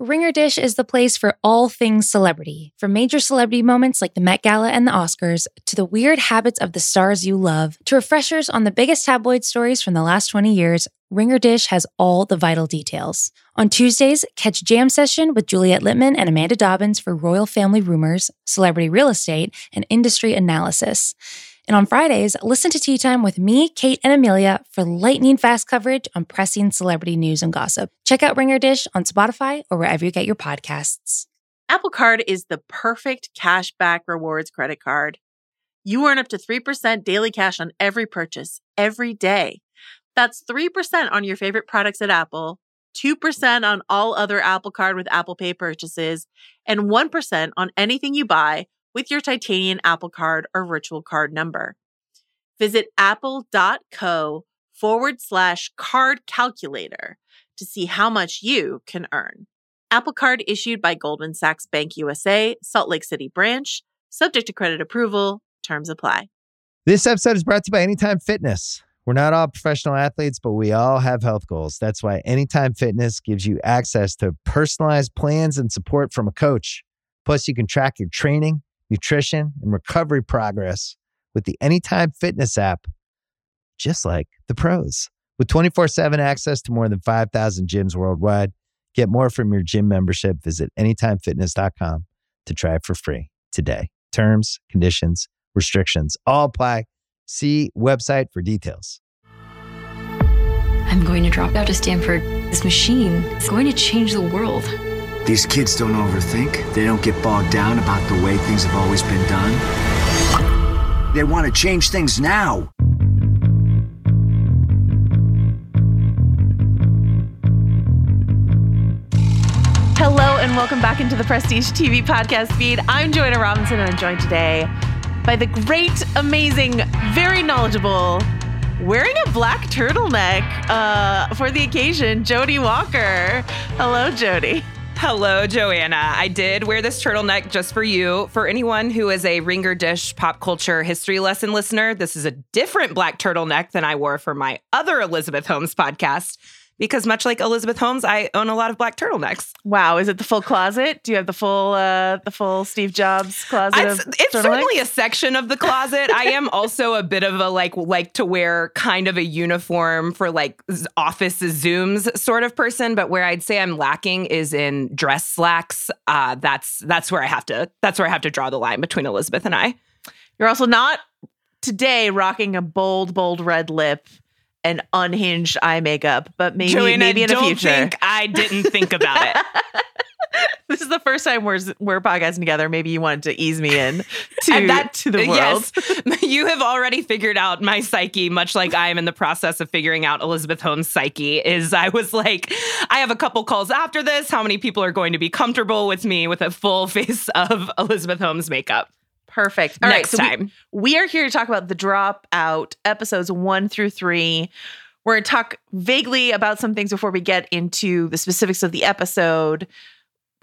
Ringer Dish is the place for all things celebrity, from major celebrity moments like the Met Gala and the Oscars, to the weird habits of the stars you love, to refreshers on the biggest tabloid stories from the last 20 years. Ringer Dish has all the vital details. On Tuesdays, catch Jam Session with Juliet Litman and Amanda Dobbins for royal family rumors, celebrity real estate, and industry analysis. And on Fridays, listen to Tea Time with me, Kate, and Amelia for lightning fast coverage on pressing celebrity news and gossip. Check out Ringer Dish on Spotify or wherever you get your podcasts. Apple Card is the perfect cashback rewards credit card. You earn up to 3% daily cash on every purchase, every day. That's 3% on your favorite products at Apple, 2% on all other Apple Card with Apple Pay purchases, and 1% on anything you buy with your titanium Apple Card or virtual card number. Visit apple.co forward slash card calculator to see how much you can earn. Apple Card issued by Goldman Sachs Bank USA, Salt Lake City branch, subject to credit approval. Terms apply. This episode is brought to you by Anytime Fitness. We're not all professional athletes, but we all have health goals. That's why Anytime Fitness gives you access to personalized plans and support from a coach. Plus, you can track your training nutrition, and recovery progress with the Anytime Fitness app, just like the pros. With 24 7 access to more than 5,000 gyms worldwide, get more from your gym membership. Visit AnytimeFitness.com to try it for free today. Terms, conditions, restrictions all apply. See website for details. I'm going to drop out of Stanford. This machine is going to change the world. These kids don't overthink. They don't get bogged down about the way things have always been done. They want to change things now. Hello, and welcome back into the Prestige TV podcast feed. I'm Joanna Robinson, and I'm joined today by the great, amazing, very knowledgeable, wearing a black turtleneck uh, for the occasion, Jodi Walker. Hello, Jodi. Hello, Joanna. I did wear this turtleneck just for you. For anyone who is a Ringer Dish pop culture history lesson listener, this is a different black turtleneck than I wore for my other Elizabeth Holmes podcast because much like Elizabeth Holmes, I own a lot of black turtlenecks. Wow, is it the full closet? Do you have the full uh the full Steve Jobs closet? It's, it's certainly a section of the closet. I am also a bit of a like like to wear kind of a uniform for like office zooms sort of person, but where I'd say I'm lacking is in dress slacks. Uh that's that's where I have to that's where I have to draw the line between Elizabeth and I. You're also not today rocking a bold bold red lip and unhinged eye makeup, but maybe Joanna, maybe in the future. Think I didn't think about it. this is the first time we're we're podcasting together. Maybe you wanted to ease me in to that, to the uh, world. Yes, you have already figured out my psyche, much like I am in the process of figuring out Elizabeth Holmes' psyche. Is I was like, I have a couple calls after this. How many people are going to be comfortable with me with a full face of Elizabeth Holmes makeup? Perfect. All Next right, so time. We, we are here to talk about the dropout episodes one through three. We're going to talk vaguely about some things before we get into the specifics of the episode,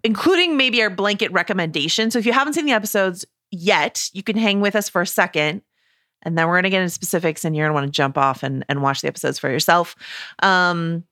including maybe our blanket recommendation. So if you haven't seen the episodes yet, you can hang with us for a second. And then we're going to get into specifics, and you're going to want to jump off and, and watch the episodes for yourself. Um,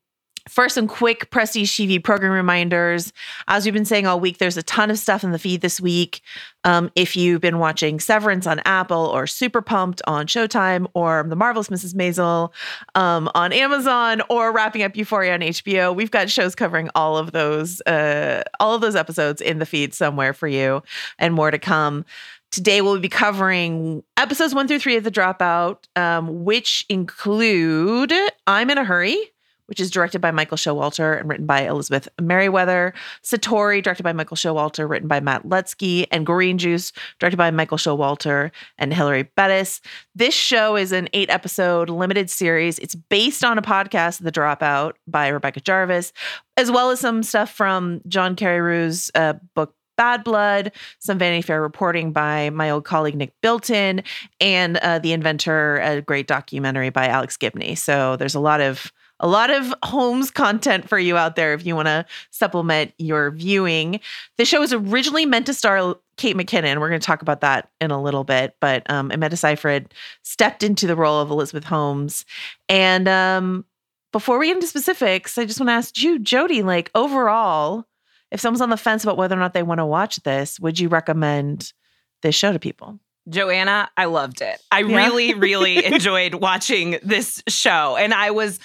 First, some quick Prestige TV program reminders. As we've been saying all week, there's a ton of stuff in the feed this week. Um, if you've been watching Severance on Apple or Super Pumped on Showtime or The Marvelous Mrs. Maisel um, on Amazon or wrapping up Euphoria on HBO, we've got shows covering all of those, uh, all of those episodes in the feed somewhere for you, and more to come. Today we'll be covering episodes one through three of The Dropout, um, which include I'm in a Hurry which is directed by Michael Showalter and written by Elizabeth Meriwether. Satori, directed by Michael Showalter, written by Matt Lutzke. And Green Juice, directed by Michael Showalter and Hilary Bettis. This show is an eight episode limited series. It's based on a podcast, The Dropout, by Rebecca Jarvis, as well as some stuff from John Carreyrou's uh, book Bad Blood, some Vanity Fair reporting by my old colleague Nick Bilton, and uh, The Inventor, a great documentary by Alex Gibney. So there's a lot of a lot of Holmes content for you out there if you want to supplement your viewing. The show was originally meant to star Kate McKinnon. We're going to talk about that in a little bit, but um, Amanda Seyfried stepped into the role of Elizabeth Holmes. And um, before we get into specifics, I just want to ask you, Jodi, like overall, if someone's on the fence about whether or not they want to watch this, would you recommend this show to people? Joanna, I loved it. I Yeah? really, really enjoyed watching this show. And I was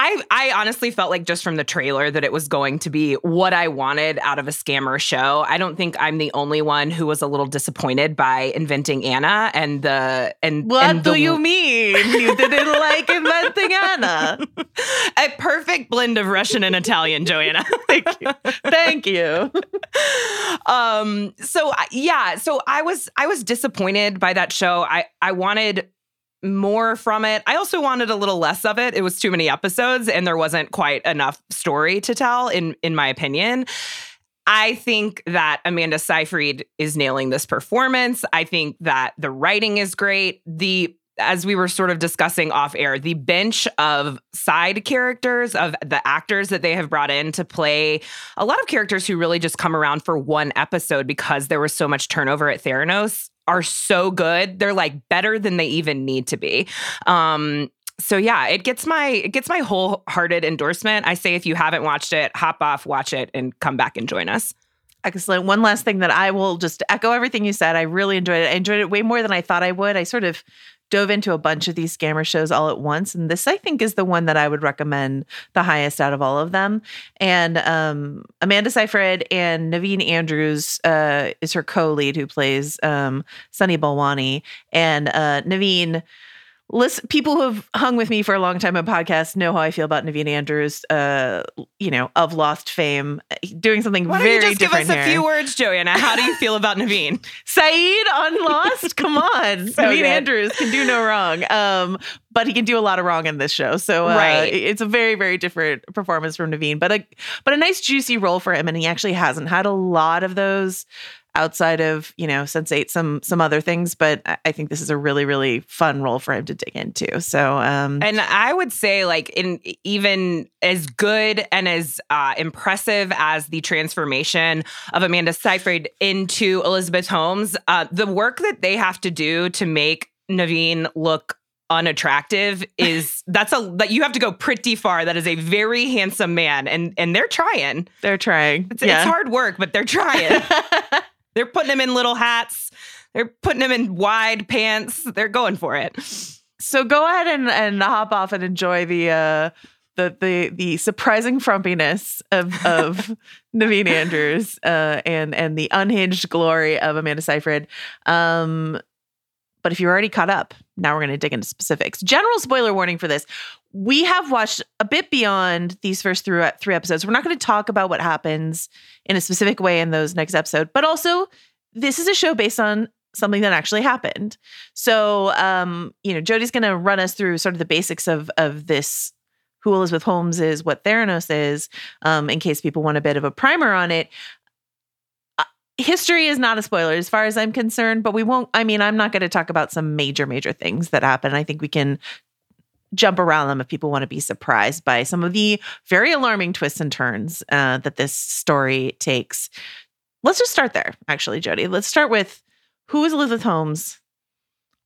I, I honestly felt like just from the trailer that it was going to be what I wanted out of a scammer show. I don't think I'm the only one who was a little disappointed by inventing Anna and the and What and do the- you mean? You didn't like inventing Anna? a perfect blend of Russian and Italian, Joanna. Thank you. Thank you. um so yeah so i was i was disappointed by that show i i wanted more from it i also wanted a little less of it it was too many episodes and there wasn't quite enough story to tell in in my opinion I think that Amanda Seyfried is nailing this performance. I think that the writing is great. The as we were sort of discussing off air, the bench of side characters of the actors that they have brought in to play a lot of characters who really just come around for one episode because there was so much turnover at Theranos are so good. They're like better than they even need to be. Um, so yeah, it gets my it gets my wholehearted endorsement. I say if you haven't watched it, hop off, watch it, and come back and join us. Excellent. One last thing that I will just echo everything you said. I really enjoyed it. I enjoyed it way more than I thought I would. I sort of dove into a bunch of these scammer shows all at once. And this, I think, is the one that I would recommend the highest out of all of them. And um, Amanda Seyfried and Naveen Andrews uh, is her co lead who plays um, Sunny Balwani. And uh, Naveen. Listen, people who have hung with me for a long time on podcasts know how I feel about Naveen Andrews, uh, you know, of Lost fame, doing something Why don't very you just give us a few words, Joanna? How do you feel about Naveen? Sayid on Lost. Come on. So Naveen good. Andrews can do no wrong. Um, but he can do a lot of wrong in this show. So uh, Right. it's a very, very different performance from Naveen, but a but a nice juicy role for him. And he actually hasn't had a lot of those outside of, you know, Sense Eight, some some other things. But I, think this is a really, really fun role for him to dig into. So um And I would say, like, in even as good and as uh, impressive as the transformation of Amanda Seyfried into Elizabeth Holmes, uh, the work that they have to do to make Naveen look unattractive is that's a that you have to go pretty far that is a very handsome man and and they're trying they're trying. it's, it's hard work but they're trying they're putting him in little hats. They're putting him in wide pants. They're going for it. So go ahead and, and hop off and enjoy the uh the the the surprising frumpiness of of Naveen Andrews uh and and the unhinged glory of Amanda Seyfried. Um but if you're already caught up, now we're going to dig into specifics. General spoiler warning for this. We have watched a bit beyond these first three, episodes. We're not going to talk about what happens in a specific way in those next episode, but also this is a show based on something that actually happened. So, um, you know, Jodi's going to run us through sort of the basics of of this who Elizabeth Holmes is, what Theranos is, um, in case people want a bit of a primer on it. History is not a spoiler as far as I'm concerned, but we won't. I mean, I'm not going to talk about some major, major things that happen. I think we can jump around them if people want to be surprised by some of the very alarming twists and turns uh, that this story takes. Let's just start there, actually, Jodi. Let's start with who is Elizabeth Holmes?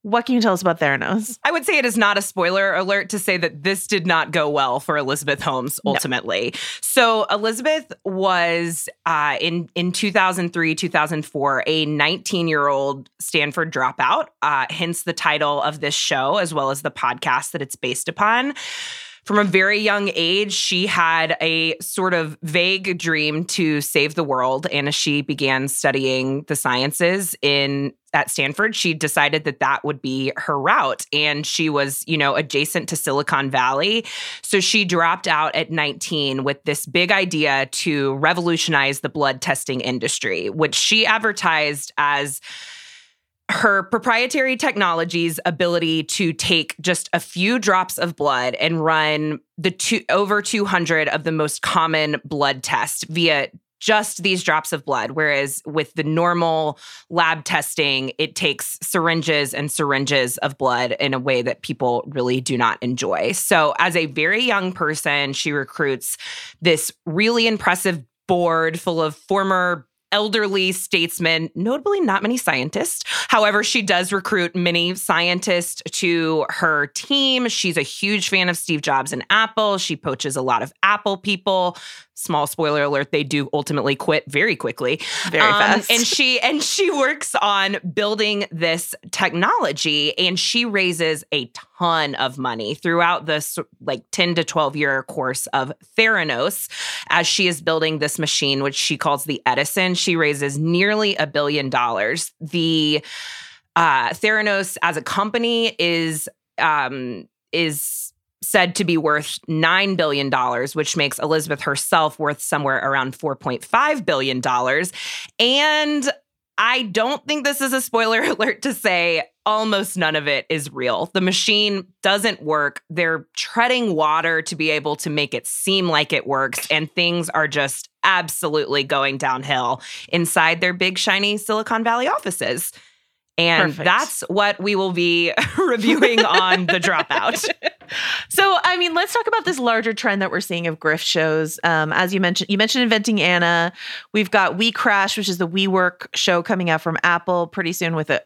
What can you tell us about Theranos? I would say it is not a spoiler alert to say that this did not go well for Elizabeth Holmes No. ultimately. So Elizabeth was uh, in in 2003 2004 a 19 year old Stanford dropout. Uh, hence the title of this show as well as the podcast that it's based upon. From a very young age, she had a sort of vague dream to save the world. And as she began studying the sciences in at Stanford, she decided that that would be her route. And she was, you know, adjacent to Silicon Valley. So she dropped out at 19 with this big idea to revolutionize the blood testing industry, which she advertised as her proprietary technology's ability to take just a few drops of blood and run the two, over 200 of the most common blood tests via just these drops of blood. Whereas with the normal lab testing it takes syringes and syringes of blood in a way that people really do not enjoy. So as a very young person she recruits this really impressive board full of former elderly statesmen, notably not many scientists. However, she does recruit many scientists to her team. She's a huge fan of Steve Jobs and Apple. She poaches a lot of Apple people. Small spoiler alert they do ultimately quit very quickly. Very Um, fast. and she and she works on building this technology and she raises a ton of money throughout this like 10 to 12 year course of theranos as she is building this machine which she calls the edison. She raises nearly a billion dollars. The uh theranos as a company is um is said to be worth $9 billion, which makes Elizabeth herself worth somewhere around $4.5 billion. And I don't think this is a spoiler alert to say almost none of it is real. The machine doesn't work. They're treading water to be able to make it seem like it works, and things are just absolutely going downhill inside their big, shiny Silicon Valley offices. And Perfect. that's what we will be reviewing on The Dropout. So, I mean, let's talk about this larger trend that we're seeing of grift shows. Um, as you mentioned, you mentioned Inventing Anna. We've got We Crash, which is the WeWork show coming out from Apple pretty soon with a,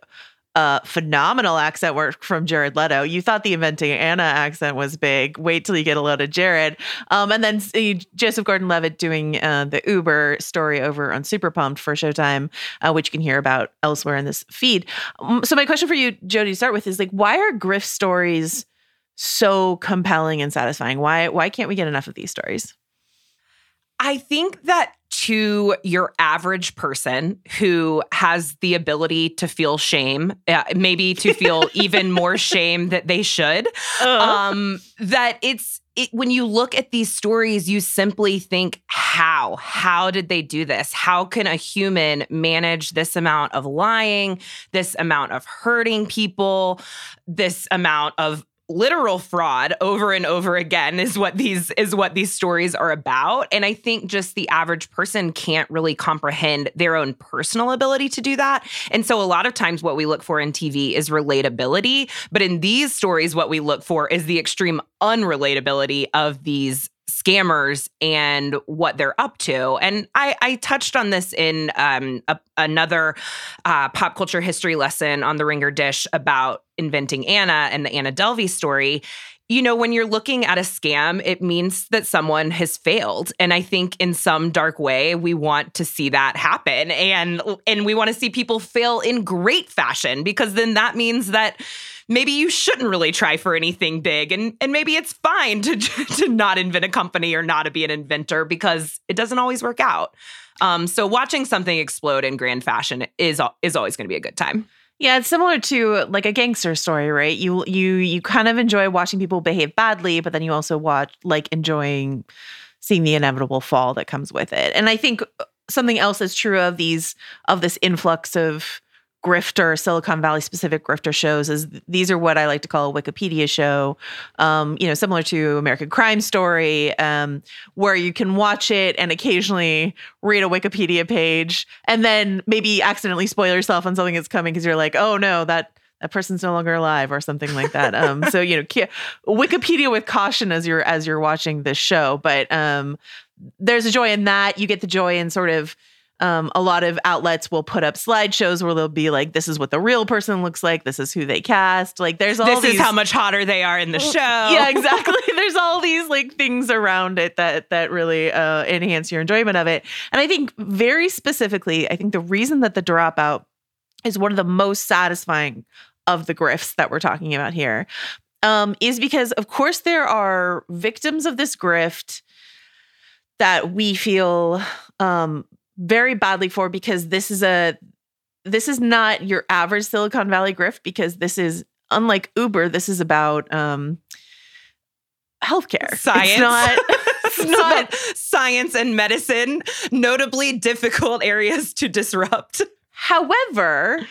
a phenomenal accent work from Jared Leto. You thought the Inventing Anna accent was big. Wait till you get a load of Jared. Um, and then uh, Joseph Gordon-Levitt doing uh, the Uber story over on Super Pumped for Showtime, uh, which you can hear about elsewhere in this feed. Um, so, my question for you, Jodi, to start with is like, why are grift stories? So compelling and satisfying. Why why can't we get enough of these stories? I think that to your average person who has the ability to feel shame, uh, maybe to feel even more shame that they should, um, that it's it, when you look at these stories, you simply think, how? How did they do this? How can a human manage this amount of lying, this amount of hurting people, this amount of literal fraud over and over again is what these is what these stories are about. And i think just the average person can't really comprehend their own personal ability to do that. And so a lot of times what we look for in tv is relatability. But in these stories what we look for is the extreme unrelatability of these scammers and what they're up to. And I, I touched on this in um, a, another uh, pop culture history lesson on the Ringer Dish about inventing Anna and the Anna Delvey story. You know, when you're looking at a scam, it means that someone has failed. And I think in some dark way, we want to see that happen. And and we want to see people fail in great fashion because then that means that maybe you shouldn't really try for anything big and and maybe it's fine to to not invent a company or not to be an inventor because it doesn't always work out. Um, so watching something explode in grand fashion is is always going to be a good time. Yeah, it's similar to like a gangster story, right? You you you kind of enjoy watching people behave badly, but then you also watch like enjoying seeing the inevitable fall that comes with it. And I think something else that's true of these of this influx of grifter Silicon Valley specific grifter shows is these are what I like to call a Wikipedia show. Um, you know, similar to American Crime Story, um, where you can watch it and occasionally read a Wikipedia page and then maybe accidentally spoil yourself on something that's coming because you're like, oh no, that that person's no longer alive or something like that. Um, so you know, Wikipedia with caution as you're as you're watching this show, but um, there's a joy in that. You get the joy in sort of um, a lot of outlets will put up slideshows where they'll be like, "This is what the real person looks like. This is who they cast." Like, there's all this these, is how much hotter they are in the show. yeah, exactly. There's all these like things around it that that really uh, enhance your enjoyment of it. And I think very specifically, I think the reason that the dropout is one of the most satisfying of the grifts that we're talking about here um, is because, of course, there are victims of this grift that we feel um, very badly for because this is a this is not your average Silicon Valley grift because this is unlike Uber. This is about um, healthcare. Science. It's not. It's not science and medicine, notably difficult areas to disrupt. However,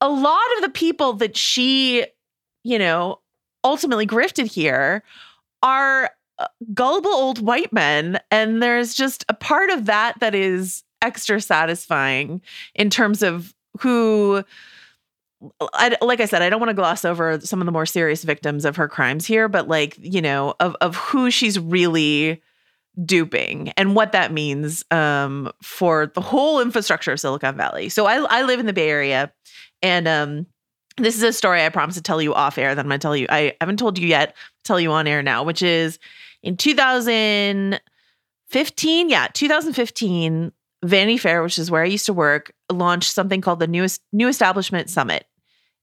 a lot of the people that she, you know, ultimately grifted here are gullible old white men. And there's just a part of that that is extra satisfying in terms of who. I, like I said, I don't want to gloss over some of the more serious victims of her crimes here, but like, you know, of, of who she's really duping and what that means um, for the whole infrastructure of Silicon Valley. So I, I live in the Bay Area, and um, this is a story I promised to tell you off air. That I'm going to tell you. I haven't told you yet. Tell you on air now, which is in 2015, yeah, 2015, Vanity Fair, which is where I used to work, launched something called the newest new establishment summit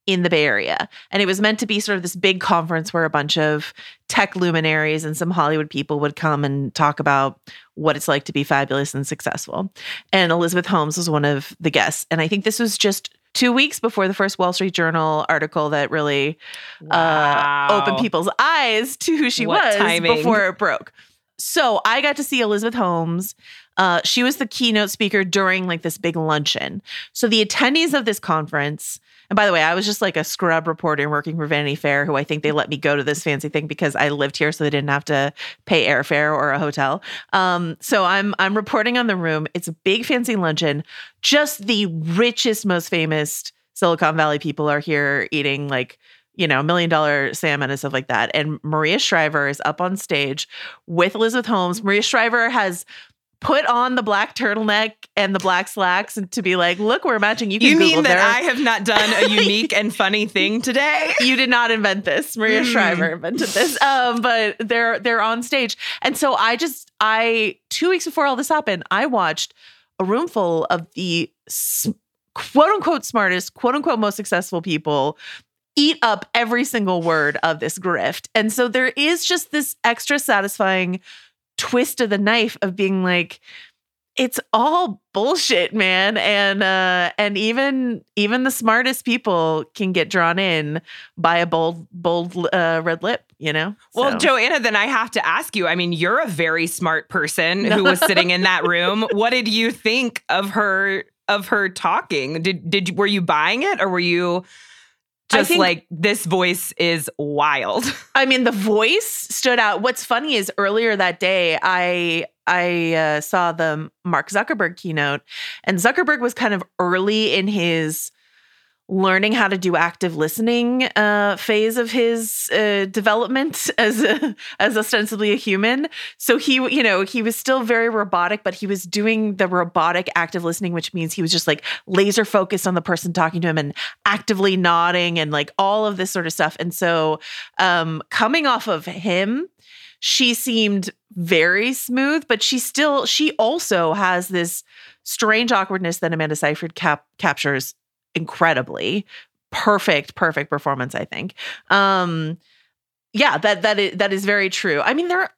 in the Bay Area. And it was meant to be sort of this big conference where a bunch of tech luminaries and some Hollywood people would come and talk about what it's like to be fabulous and successful. And Elizabeth Holmes was one of the guests. And I think this was just two weeks before the first Wall Street Journal article that really Wow. uh, opened people's eyes to who she What was timing. before it broke. So I got to see Elizabeth Holmes. Uh, she was the keynote speaker during like this big luncheon. So the attendees of this conference, and by the way, I was just like a scrub reporter working for Vanity Fair, who I think they let me go to this fancy thing because I lived here, so they didn't have to pay airfare or a hotel. Um, so I'm I'm reporting on the room. It's a big fancy luncheon. Just the richest, most famous Silicon Valley people are here eating like you know, million dollar salmon and stuff like that. And Maria Shriver is up on stage with Elizabeth Holmes. Maria Shriver has put on the black turtleneck and the black slacks and to be like, look, we're matching. You can You Google mean that there. I have not done a unique and funny thing today? you did not invent this. Maria Hmm. Shriver invented this. Um, but they're they're on stage. And so I just I two weeks before all this happened, I watched a room full of the quote unquote smartest, quote unquote most successful people eat up every single word of this grift. And so there is just this extra satisfying twist of the knife of being like, it's all bullshit, man. And uh and even even the smartest people can get drawn in by a bold, bold uh red lip, you know? Well, So- Joanna, then I have to ask you. I mean, you're a very smart person who was sitting in that room. What did you think of her of her talking? Did did were you buying it or were you just think- like this voice is wild? I mean, the voice stood out. What's funny is earlier that day, I I uh, saw the Mark Zuckerberg keynote, and Zuckerberg was kind of early in his learning how to do active listening uh, phase of his uh, development as a, as ostensibly a human. So he, you know, he was still very robotic, but he was doing the robotic active listening, which means he was just like laser focused on the person talking to him and actively nodding and like all of this sort of stuff. And so, um, coming off of him, she seemed very smooth, but she still, she also has this strange awkwardness that Amanda Seyfried cap- captures incredibly. Perfect, perfect performance, I think. Um, yeah, that that is that is very true. I mean, there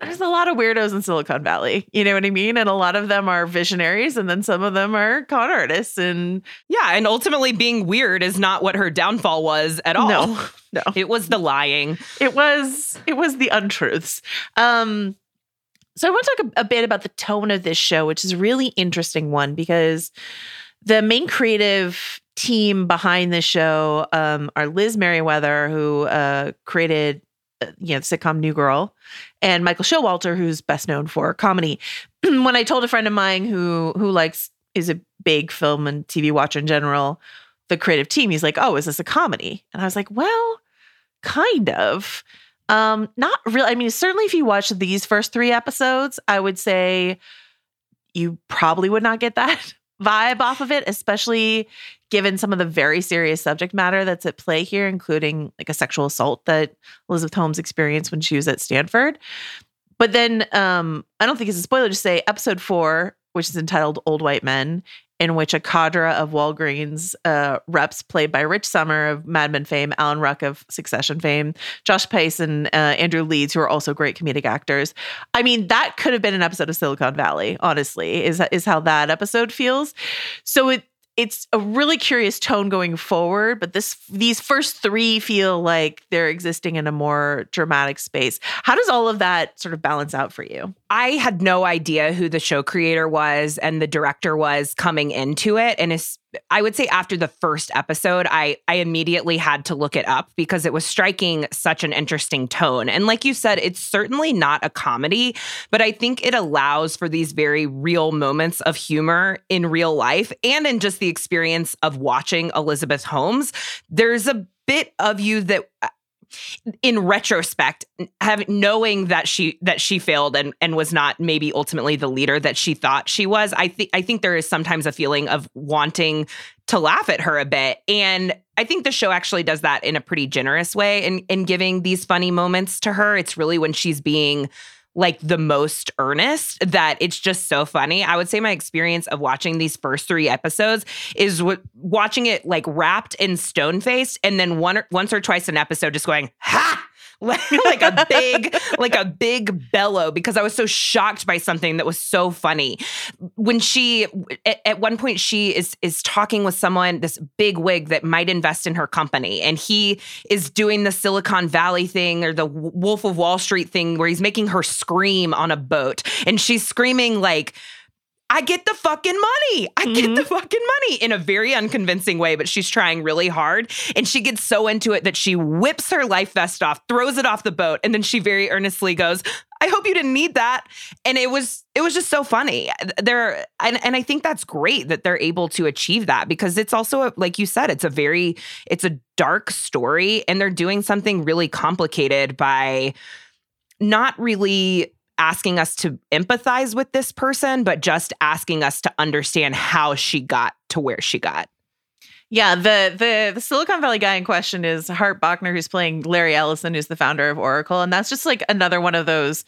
there's a lot of weirdos in Silicon Valley. You know what I mean? And a lot of them are visionaries, and then some of them are con artists. And yeah, and ultimately being weird is not what her downfall was at all. no, no, It was the lying. it was it was the untruths. Um, so I want to talk a, a bit about the tone of this show, which is a really interesting one because the main creative team behind the show um, are Liz Meriwether, who uh, created uh, you know the sitcom New Girl, and Michael Showalter, who's best known for comedy. when I told a friend of mine who who likes is a big film and TV watcher in general, the creative team, he's like, "Oh, is this a comedy?" And I was like, "Well, kind of." Um, not really. I mean, certainly if you watch these first three episodes, I would say you probably would not get that vibe off of it, especially given some of the very serious subject matter that's at play here, including like a sexual assault that Elizabeth Holmes experienced when she was at Stanford. But then um, I don't think it's a spoiler to say episode four, which is entitled Old White Men, in which a cadre of Walgreens uh, reps, played by Rich Sommer of Mad Men fame, Alan Ruck of Succession fame, Josh Pais, and uh, Andrew Leeds, who are also great comedic actors. I mean, that could have been an episode of Silicon Valley. Honestly, is is how that episode feels. So it it's a really curious tone going forward, but this these first three feel like they're existing in a more dramatic space. How does all of that sort of balance out for you? I had no idea who the show creator was and the director was coming into it. And it's, I would say after the first episode, I, I immediately had to look it up because it was striking such an interesting tone. And like you said, it's certainly not a comedy, but I think it allows for these very real moments of humor in real life and in just the experience of watching Elizabeth Holmes. There's a bit of you that in retrospect have knowing that she that she failed and and was not maybe ultimately the leader that she thought she was i think i think there is sometimes a feeling of wanting to laugh at her a bit. And i think the show actually does that in a pretty generous way in in giving these funny moments to her. It's really when she's being like the most earnest that it's just so funny. I would say my experience of watching these first three episodes is w- watching it like wrapped in stone faced and then one or, once or twice an episode just going, ha! like a big like a big bellow because I was so shocked by something that was so funny. When she at, at, one point she is is talking with someone this big wig that might invest in her company and he is doing the Silicon Valley thing or the Wolf of Wall Street thing where he's making her scream on a boat and she's screaming like I get the fucking money. I get mm-hmm. the fucking money in a very unconvincing way, but she's trying really hard. And she gets so into it that she whips her life vest off, throws it off the boat, and then she very earnestly goes, I hope you didn't need that. And it was it was just so funny. There and, and I think that's great that they're able to achieve that because it's also a, like you said, it's a very it's a dark story and they're doing something really complicated by not really asking us to empathize with this person, but just asking us to understand how she got to where she got. Yeah, the the the Silicon Valley guy in question is Hart Bochner, who's playing Larry Ellison, who's the founder of Oracle, and that's just like another one of those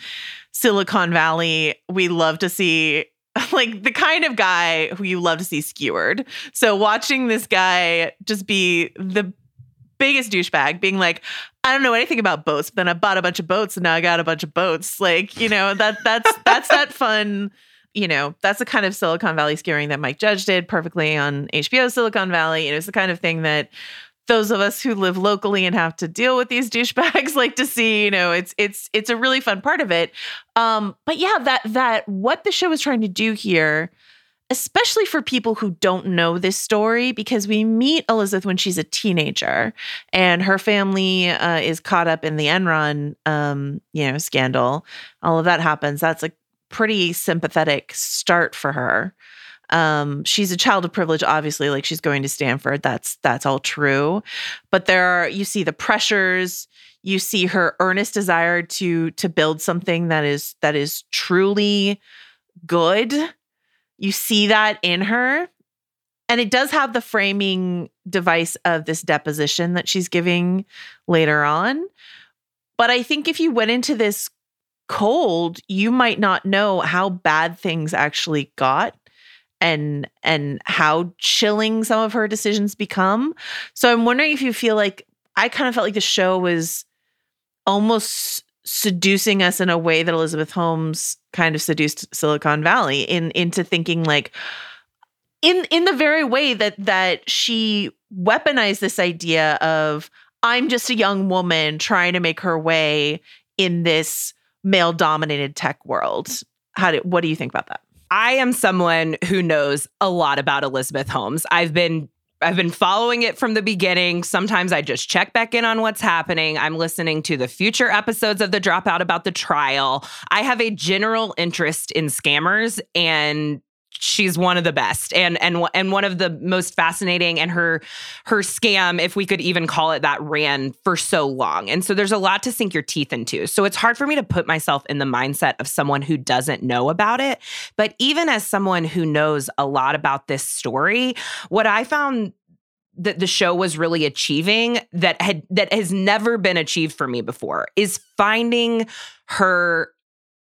Silicon Valley we love to see like the kind of guy who you love to see skewered. So watching this guy just be the biggest douchebag, being like, I don't know anything about boats, but then I bought a bunch of boats and now I got a bunch of boats. Like, you know, that that's that's that fun, you know, that's the kind of Silicon Valley skewering that Mike Judge did perfectly on HBO Silicon Valley. And it's the kind of thing that those of us who live locally and have to deal with these douchebags like to see you know it's it's it's a really fun part of it um but yeah that that what the show is trying to do here especially for people who don't know this story, because we meet Elizabeth when she's a teenager, and her family uh, is caught up in the Enron, um, you know, scandal. All of that happens. That's a pretty sympathetic start for her. Um, she's a child of privilege, obviously. Like she's going to Stanford. That's that's all true. But there are you see the pressures. You see her earnest desire to to build something that is that is truly good you see that in her. And it does have the framing device of this deposition that she's giving later on. But I think if you went into this cold, you might not know how bad things actually got and and how chilling some of her decisions become. So I'm wondering if you feel like I kind of felt like the show was almost seducing us in a way that Elizabeth Holmes kind of seduced Silicon Valley in into thinking like in in the very way that that she weaponized this idea of I'm just a young woman trying to make her way in this male dominated tech world. How do what do you think about that? I am someone who knows a lot about Elizabeth Holmes. I've been I've been following it from the beginning. Sometimes I just check back in on what's happening. I'm listening to the future episodes of The Dropout about the trial. I have a general interest in scammers and she's one of the best and and and one of the most fascinating and her her scam if we could even call it that ran for so long. And so there's a lot to sink your teeth into. So it's hard for me to put myself in the mindset of someone who doesn't know about it. But even as someone who knows a lot about this story what i found that the show was really achieving that had that has never been achieved for me before is finding her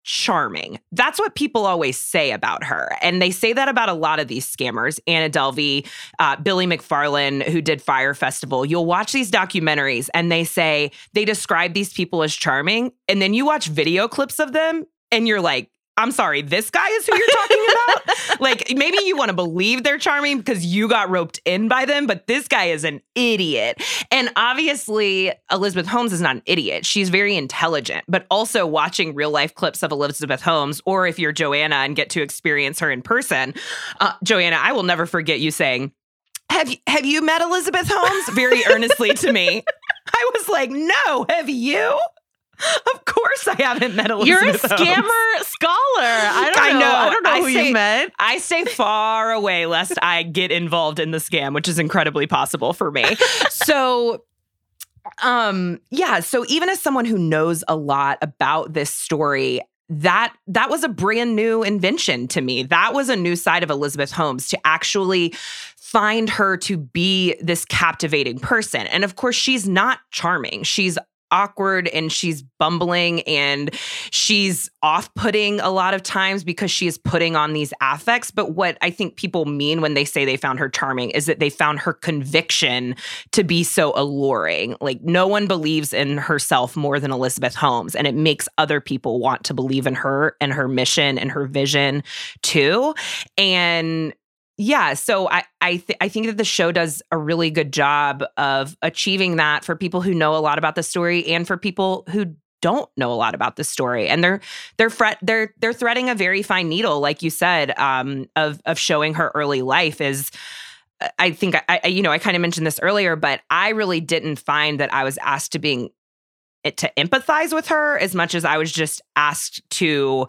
charming. That's what people always say about her. And they say that about a lot of these scammers. Anna Delvey, uh, Billy McFarland, who did Fyre Festival. You'll watch these documentaries and they say they describe these people as charming. And then you watch video clips of them and you're like, I'm sorry, this guy is who you're talking about? like, maybe you want to believe they're charming because you got roped in by them, but this guy is an idiot. And obviously, Elizabeth Holmes is not an idiot. She's very intelligent, but also watching real life clips of Elizabeth Holmes, or if you're Joanna and get to experience her in person, uh, Joanna, I will never forget you saying, have you, have you met Elizabeth Holmes? Very earnestly to me. I was like, no, have you? Of course, I haven't met Elizabeth. You're a scammer Holmes. scholar. I don't I know. know. I don't know I who stay, you met. I stay far away lest I get involved in the scam, which is incredibly possible for me. so, um, yeah. So even as someone who knows a lot about this story, that that was a brand new invention to me. That was a new side of Elizabeth Holmes to actually find her to be this captivating person. And of course, she's not charming. She's awkward and she's bumbling and she's off putting a lot of times because she is putting on these affects. But what I think people mean when they say they found her charming is that they found her conviction to be so alluring. Like, no one believes in herself more than Elizabeth Holmes, and it makes other people want to believe in her and her mission and her vision too. And yeah, so I I, th- I think that the show does a really good job of achieving that for people who know a lot about the story and for people who don't know a lot about the story. And they're they're fret they're they're threading a very fine needle like you said um of of showing her early life is I think I, I you know I kind of mentioned this earlier but I really didn't find that I was asked to being to empathize with her as much as I was just asked to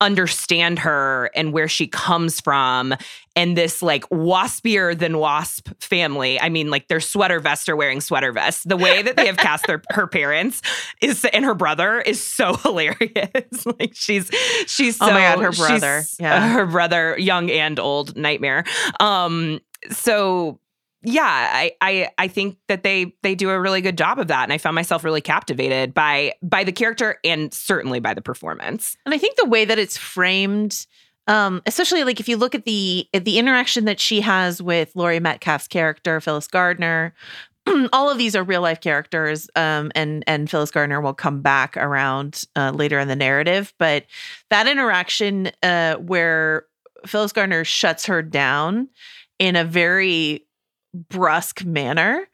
understand her and where she comes from and this like waspier than wasp family. I mean, like their sweater vests are wearing sweater vests. The way that they have cast their her parents is and her brother is so hilarious. like she's she's so, oh my god, her brother, yeah, her brother, young and old, nightmare. Um, so yeah, I, I I think that they they do a really good job of that, and I found myself really captivated by by the character and certainly by the performance. And I think the way that it's framed, um, especially like if you look at the at the interaction that she has with Laurie Metcalf's character Phyllis Gardner, all of these are real life characters, um, and and Phyllis Gardner will come back around uh, later in the narrative. But that interaction uh, where Phyllis Gardner shuts her down in a very brusque manner.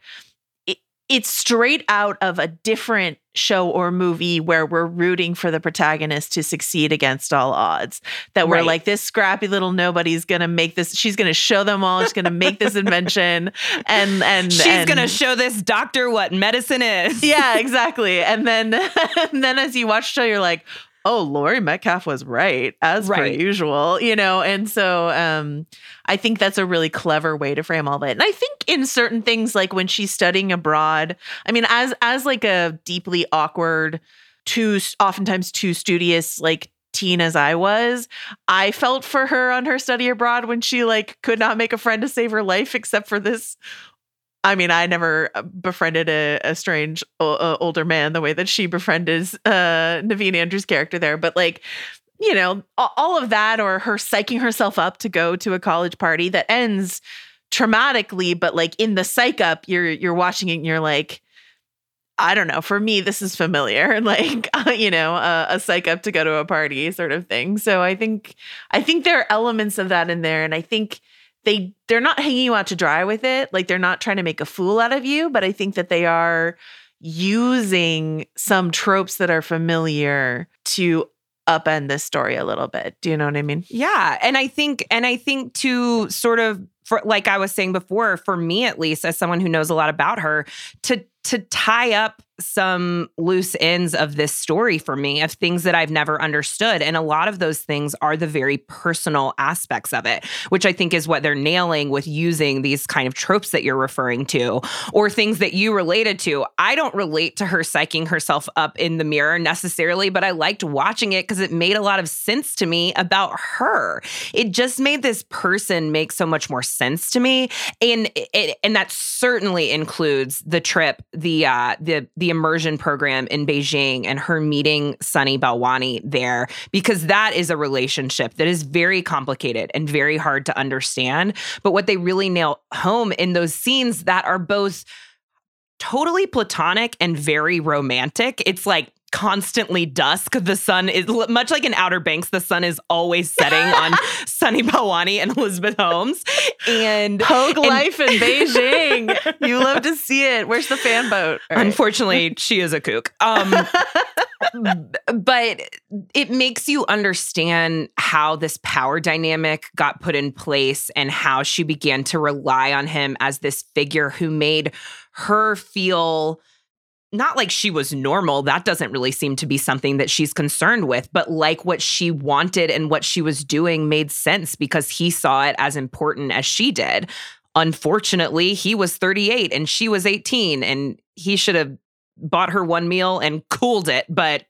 It, it's straight out of a different show or movie where we're rooting for the protagonist to succeed against all odds. That we're Right. like, this scrappy little nobody's gonna make this, she's gonna show them all, she's gonna make this invention. And and She's and, gonna show this doctor what medicine is. yeah, exactly. And then and then as you watch the show, you're like, oh, Laurie Metcalf was right, as per usual, you know. And so um I think that's a really clever way to frame all that. And I think in certain things, like when she's studying abroad, I mean, as as like a deeply awkward, too oftentimes too studious, like teen as I was, I felt for her on her study abroad when she like could not make a friend to save her life except for this I mean, I never uh, befriended a, a strange o- uh, older man the way that she befriended uh, Naveen Andrews' character there. But like, you know, all of that, or her psyching herself up to go to a college party that ends traumatically, but like in the psych up, you're you're watching it and you're like, I don't know. For me, this is familiar, like you know, a, a psych up to go to a party sort of thing. So I think I think there are elements of that in there, and I think they they're not hanging you out to dry with it. Like they're not trying to make a fool out of you, but I think that they are using some tropes that are familiar to upend this story a little bit. Do you know what I mean? Yeah, and I think and I think to sort of for like I was saying before, for me at least as someone who knows a lot about her, to to tie up some loose ends of this story for me of things that I've never understood and a lot of those things are the very personal aspects of it, which I think is what they're nailing with using these kind of tropes that you're referring to or things that you related to. I don't relate to her psyching herself up in the mirror necessarily, but I liked watching it because it made a lot of sense to me about her. It just made this person make so much more sense to me, and it, and that certainly includes the trip, the uh, the the immersion program in Beijing, and her meeting Sunny Balwani there, because that is a relationship that is very complicated and very hard to understand. But what they really nail home in those scenes that are both totally platonic and very romantic. It's like constantly dusk. The sun is much like in Outer Banks, the sun is always setting on Sunny Balwani and Elizabeth Holmes. And Pogue and- life in Beijing. you love to see it. Where's the fan boat? Right. Unfortunately, she is a kook. Um, but it makes you understand how this power dynamic got put in place and how she began to rely on him as this figure who made her feel not like she was normal. That doesn't really seem to be something that she's concerned with, but like what she wanted and what she was doing made sense because he saw it as important as she did. Unfortunately, he was 38 and she was 18, and he should have bought her one meal and cooled it. But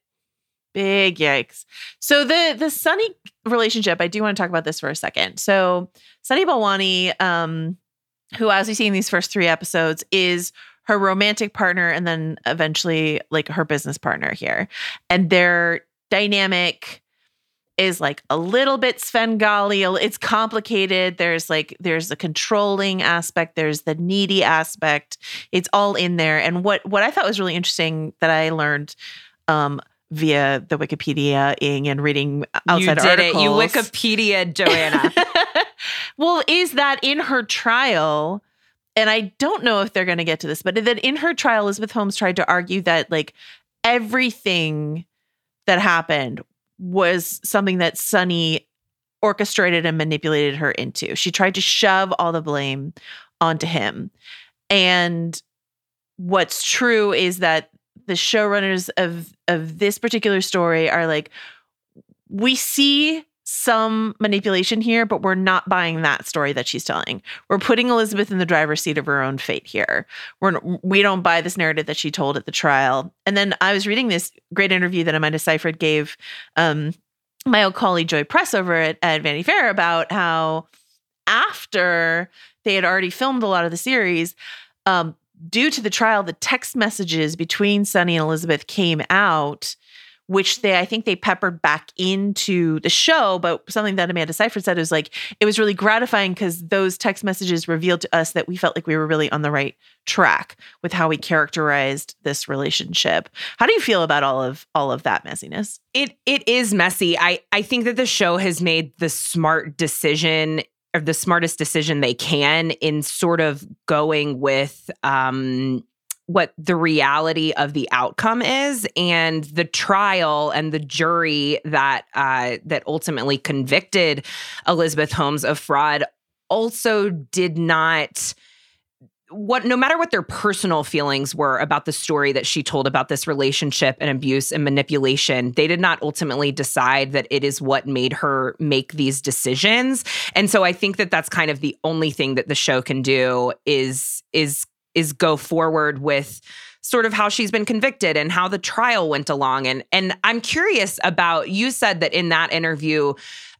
Big yikes. So the the Sunny relationship, I do want to talk about this for a second. So Sunny Balwani, um, who as we see in these first three episodes, is her romantic partner and then eventually like her business partner here. And their dynamic is like a little bit Svengali. It's complicated. There's like there's the controlling aspect, there's the needy aspect. It's all in there. And what what I thought was really interesting that I learned um via the Wikipedia ing and reading outside you did articles. it. You Wikipedia, Joanna. well, is that in her trial? And I don't know if they're going to get to this, but that in her trial, Elizabeth Holmes tried to argue that like everything that happened was something that Sunny orchestrated and manipulated her into. She tried to shove all the blame onto him. And what's true is that the showrunners of of this particular story are like we see some manipulation here, but we're not buying that story that she's telling. We're putting Elizabeth in the driver's seat of her own fate here. We're we don't buy this narrative that she told at the trial. And then I was reading this great interview that Amanda Seyfried gave um, my old colleague Joy Press over at, at Vanity Fair about how after they had already filmed a lot of the series, um, due to the trial, the text messages between Sunny and Elizabeth came out which they I think they peppered back into the show. But something that Amanda Seyfried said was like it was really gratifying because those text messages revealed to us that we felt like we were really on the right track with how we characterized this relationship. How do you feel about all of all of that messiness? It it is messy. I I think that the show has made the smart decision or the smartest decision they can in sort of going with um what the reality of the outcome is and the trial and the jury that uh, that ultimately convicted Elizabeth Holmes of fraud also did not what no matter what their personal feelings were about the story that she told about this relationship and abuse and manipulation they did not ultimately decide that it is what made her make these decisions. And so i think that that's kind of the only thing that the show can do is is is go forward with sort of how she's been convicted and how the trial went along and and I'm curious about you said that in that interview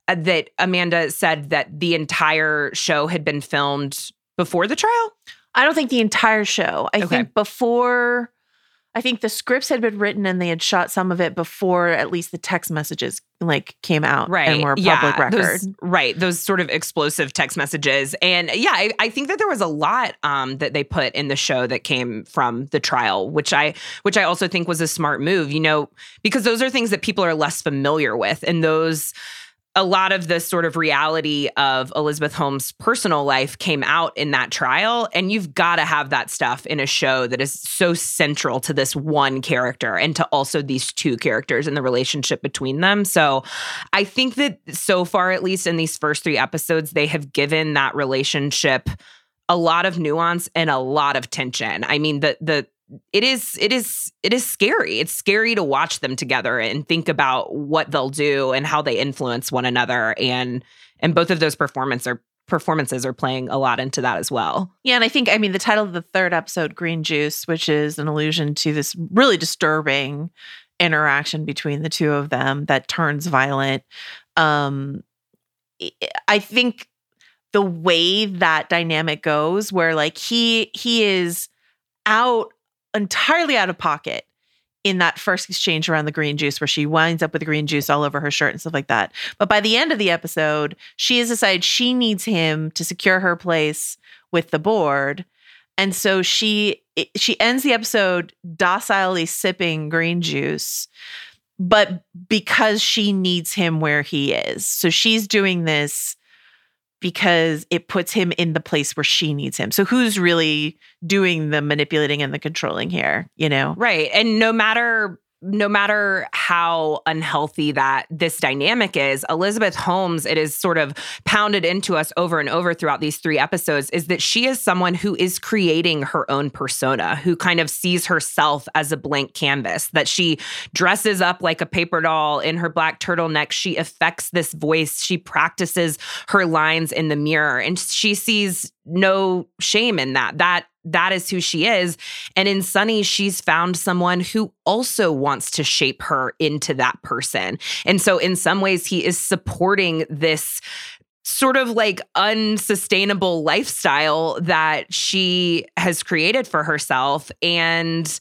uh, that Amanda said that the entire show had been filmed before the trial? I don't think the entire show. I Okay. think before I think the scripts had been written and they had shot some of it before at least the text messages like came out right. and were a yeah, public record. those- right those sort of explosive text messages. And yeah I, I think that there was a lot um, that they put in the show that came from the trial which i which i also think was a smart move you know because those are things that people are less familiar with. And those a lot of the sort of reality of Elizabeth Holmes' personal life came out in that trial. And you've got to have that stuff in a show that is so central to this one character and to also these two characters and the relationship between them. So I think that so far, at least in these first three episodes, they have given that relationship a lot of nuance and a lot of tension. I mean, the the it is it is it is scary. It's scary to watch them together and think about what they'll do and how they influence one another. And and both of those performances are performances are playing a lot into that as well. Yeah, and I think I mean the title of the third episode, Green Juice, which is an allusion to this really disturbing interaction between the two of them that turns violent. Um I- think the way that dynamic goes where like he he is out entirely out of pocket in that first exchange around the green juice where she winds up with green juice all over her shirt and stuff like that. But by the end of the episode, she has decided she needs him to secure her place with the board. And so she she ends the episode docilely sipping green juice, but because she needs him where he is. So she's doing this because it puts him in the place where she needs him. So who's really doing the manipulating and the controlling here, you know? Right. And no matter no matter how unhealthy that this dynamic is, Elizabeth Holmes, it is sort of pounded into us over and over throughout these three episodes, is that she is someone who is creating her own persona, who kind of sees herself as a blank canvas, that she dresses up like a paper doll in her black turtleneck. She affects this voice. She practices her lines in the mirror and she sees no shame in that. That that is who she is. And in Sunny, she's found someone who also wants to shape her into that person. And so, in some ways, he is supporting this sort of like unsustainable lifestyle that she has created for herself and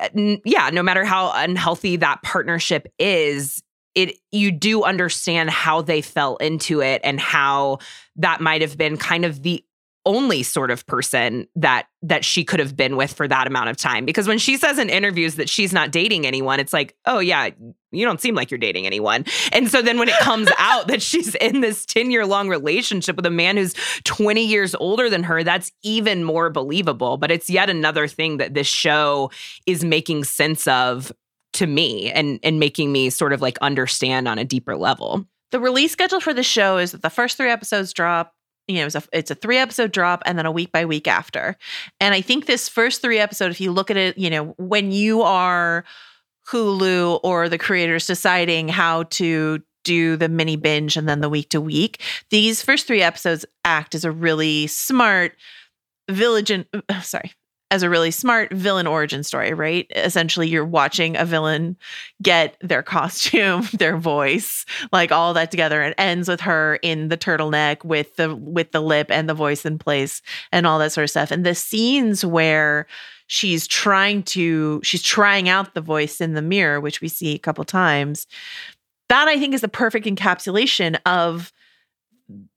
uh, yeah no matter how unhealthy that partnership is it you do understand how they fell into it and how that might have been kind of the only sort of person that that she could have been with for that amount of time. Because when she says in interviews that she's not dating anyone it's like oh yeah you don't seem like you're dating anyone. And so then when it comes out that she's in this 10 year long relationship with a man who's 20 years older than her that's even more believable. But it's yet another thing that this show is making sense of to me and and making me sort of like understand on a deeper level. The release schedule for the show is that the first three episodes drop you know, it's a, it's a three episode drop and then a week by week after. And I think this first three episode, if you look at it, you know, when you are Hulu or the creators deciding how to do the mini binge and then the week to week, these first three episodes act as a really smart and sorry as a really smart villain origin story, right? Essentially, you're watching a villain get their costume, their voice, like all that together. It ends with her in the turtleneck with the with the lip and the voice in place and all that sort of stuff. And the scenes where she's trying to she's trying out the voice in the mirror, which we see a couple times. That I think is the perfect encapsulation of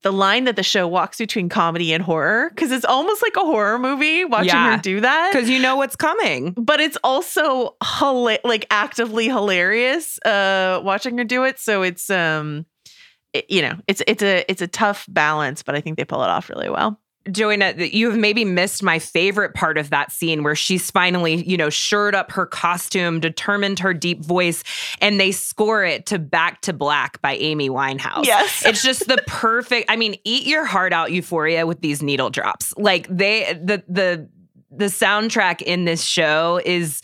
the line that the show walks between comedy and horror because it's almost like a horror movie watching Yeah. her do that. Because you know what's coming. But it's also hila- like actively hilarious uh watching her do it. So it's um it- you know it's it's a it's a tough balance but i think they pull it off really well Joanna, you have maybe missed my favorite part of that scene where she's finally, you know, shirred up her costume, determined her deep voice, and they score it to Back to Black by Amy Winehouse. Yes. It's just the perfect, I mean, eat your heart out euphoria with these needle drops. Like they the the the soundtrack in this show is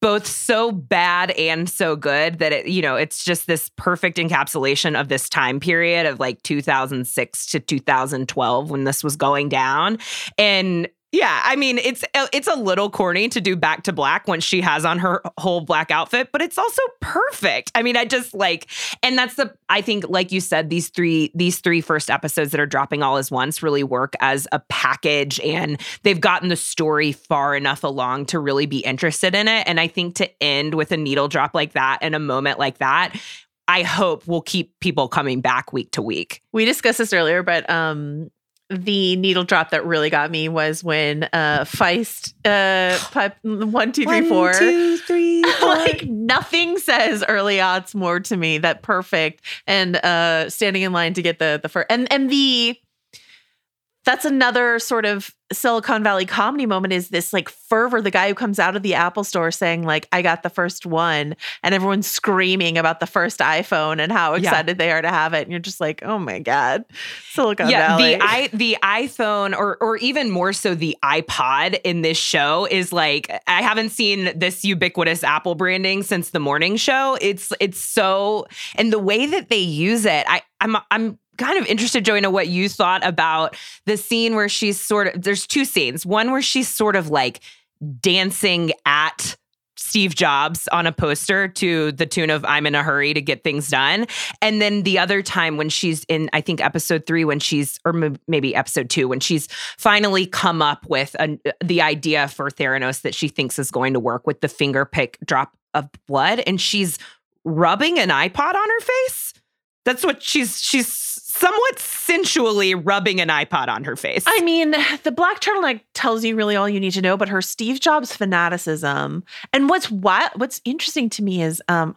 both so bad and so good that it you know it's just this perfect encapsulation of this time period of like 2006 to 2012 when this was going down. And yeah, I mean it's uh, it's a little corny to do back to black when she has on her whole black outfit, but it's also perfect. I mean, I just like and that's the I think like you said these three these three first episodes that are dropping all as once really work as a package and they've gotten the story far enough along to really be interested in it and I think to end with a needle drop like that and a moment like that I hope will keep people coming back week to week. we discussed this earlier but um the needle drop that really got me was when uh feist uh pipe one two three four. three, like nothing says early odds more to me that perfect and uh standing in line to get the the first and and the that's another sort of Silicon Valley comedy moment is this like fervor the guy who comes out of the Apple store saying like I got the first one and everyone's screaming about the first iPhone and how Yeah. excited they are to have it and you're just like oh my god Silicon yeah, Valley the i the iPhone or or even more so the iPod in this show is like I haven't seen this ubiquitous Apple branding since the morning show. It's it's so and the way that they use it, I I'm I'm kind of interested, Joanna, what you thought about the scene where she's sort of there's two scenes. One where she's sort of like dancing at Steve Jobs on a poster to the tune of I'm in a hurry to get things done. And then the other time when she's in, I think episode three, when she's, or m- maybe episode two, when she's finally come up with a, the idea for Theranos that she thinks is going to work with the finger pick drop of blood. And she's rubbing an iPod on her face. That's what she's, she's somewhat sensually rubbing an iPod on her face. I mean, the black turtleneck tells you really all you need to know, but her Steve Jobs fanaticism and what's what what's interesting to me is um